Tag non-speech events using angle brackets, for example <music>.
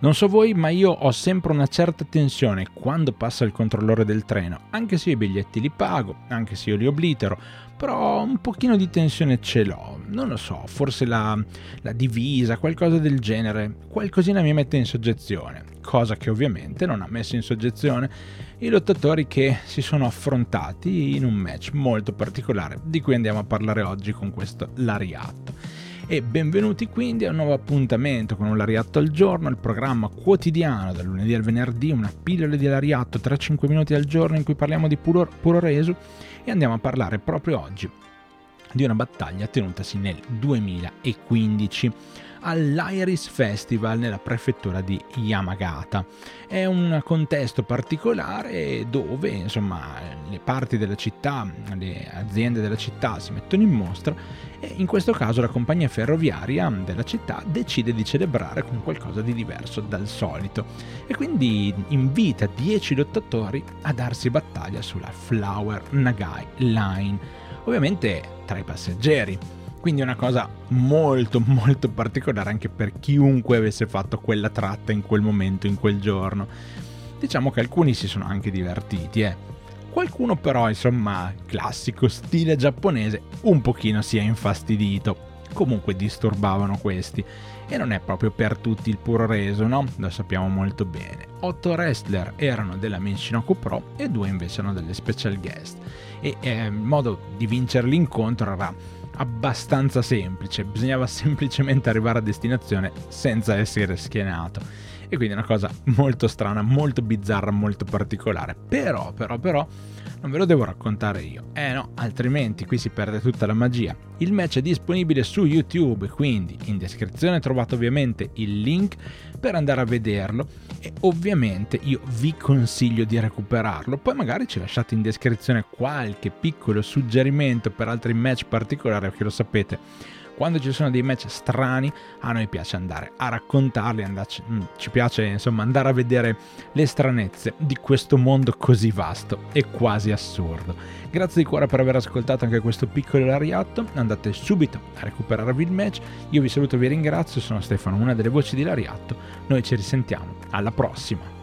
Non so voi, ma io ho sempre una certa tensione quando passa il controllore del treno, anche se io i biglietti li pago, anche se io li oblitero, però un pochino di tensione ce l'ho. Non lo so, forse la, la divisa, qualcosa del genere, qualcosina mi mette in soggezione, cosa che ovviamente non ha messo in soggezione. I lottatori che si sono affrontati in un match molto particolare, di cui andiamo a parlare oggi con questo Lariat e benvenuti quindi a un nuovo appuntamento con un Lariatto al giorno, il programma quotidiano dal lunedì al venerdì, una pillola di Lariatto 3-5 minuti al giorno in cui parliamo di puro, puro reso e andiamo a parlare proprio oggi di una battaglia tenutasi nel 2015 all'Iris Festival nella prefettura di Yamagata. È un contesto particolare dove insomma le parti della città, le aziende della città si mettono in mostra e in questo caso la compagnia ferroviaria della città decide di celebrare con qualcosa di diverso dal solito e quindi invita 10 lottatori a darsi battaglia sulla Flower Nagai Line, ovviamente tra i passeggeri quindi una cosa molto molto particolare anche per chiunque avesse fatto quella tratta in quel momento, in quel giorno. Diciamo che alcuni si sono anche divertiti, eh. Qualcuno però, insomma, classico stile giapponese, un pochino si è infastidito. Comunque disturbavano questi. E non è proprio per tutti il puro reso, no? Lo sappiamo molto bene. Otto wrestler erano della Michinoku Pro e due invece erano delle special guest. E eh, il modo di vincere l'incontro era abbastanza semplice, bisognava <laughs> semplicemente arrivare a destinazione senza essere schienato. E quindi è una cosa molto strana, molto bizzarra, molto particolare. Però, però, però, non ve lo devo raccontare io. Eh no, altrimenti qui si perde tutta la magia. Il match è disponibile su YouTube, quindi in descrizione trovate ovviamente il link per andare a vederlo e ovviamente io vi consiglio di recuperarlo. Poi magari ci lasciate in descrizione qualche piccolo suggerimento per altri match particolari, perché lo sapete quando ci sono dei match strani a noi piace andare a raccontarli, andarci, mm, ci piace insomma andare a vedere le stranezze di questo mondo così vasto e quasi assurdo. Grazie di cuore per aver ascoltato anche questo piccolo lariatto, andate subito a recuperarvi il match, io vi saluto e vi ringrazio, sono Stefano, una delle voci di Lariatto, noi ci risentiamo, alla prossima!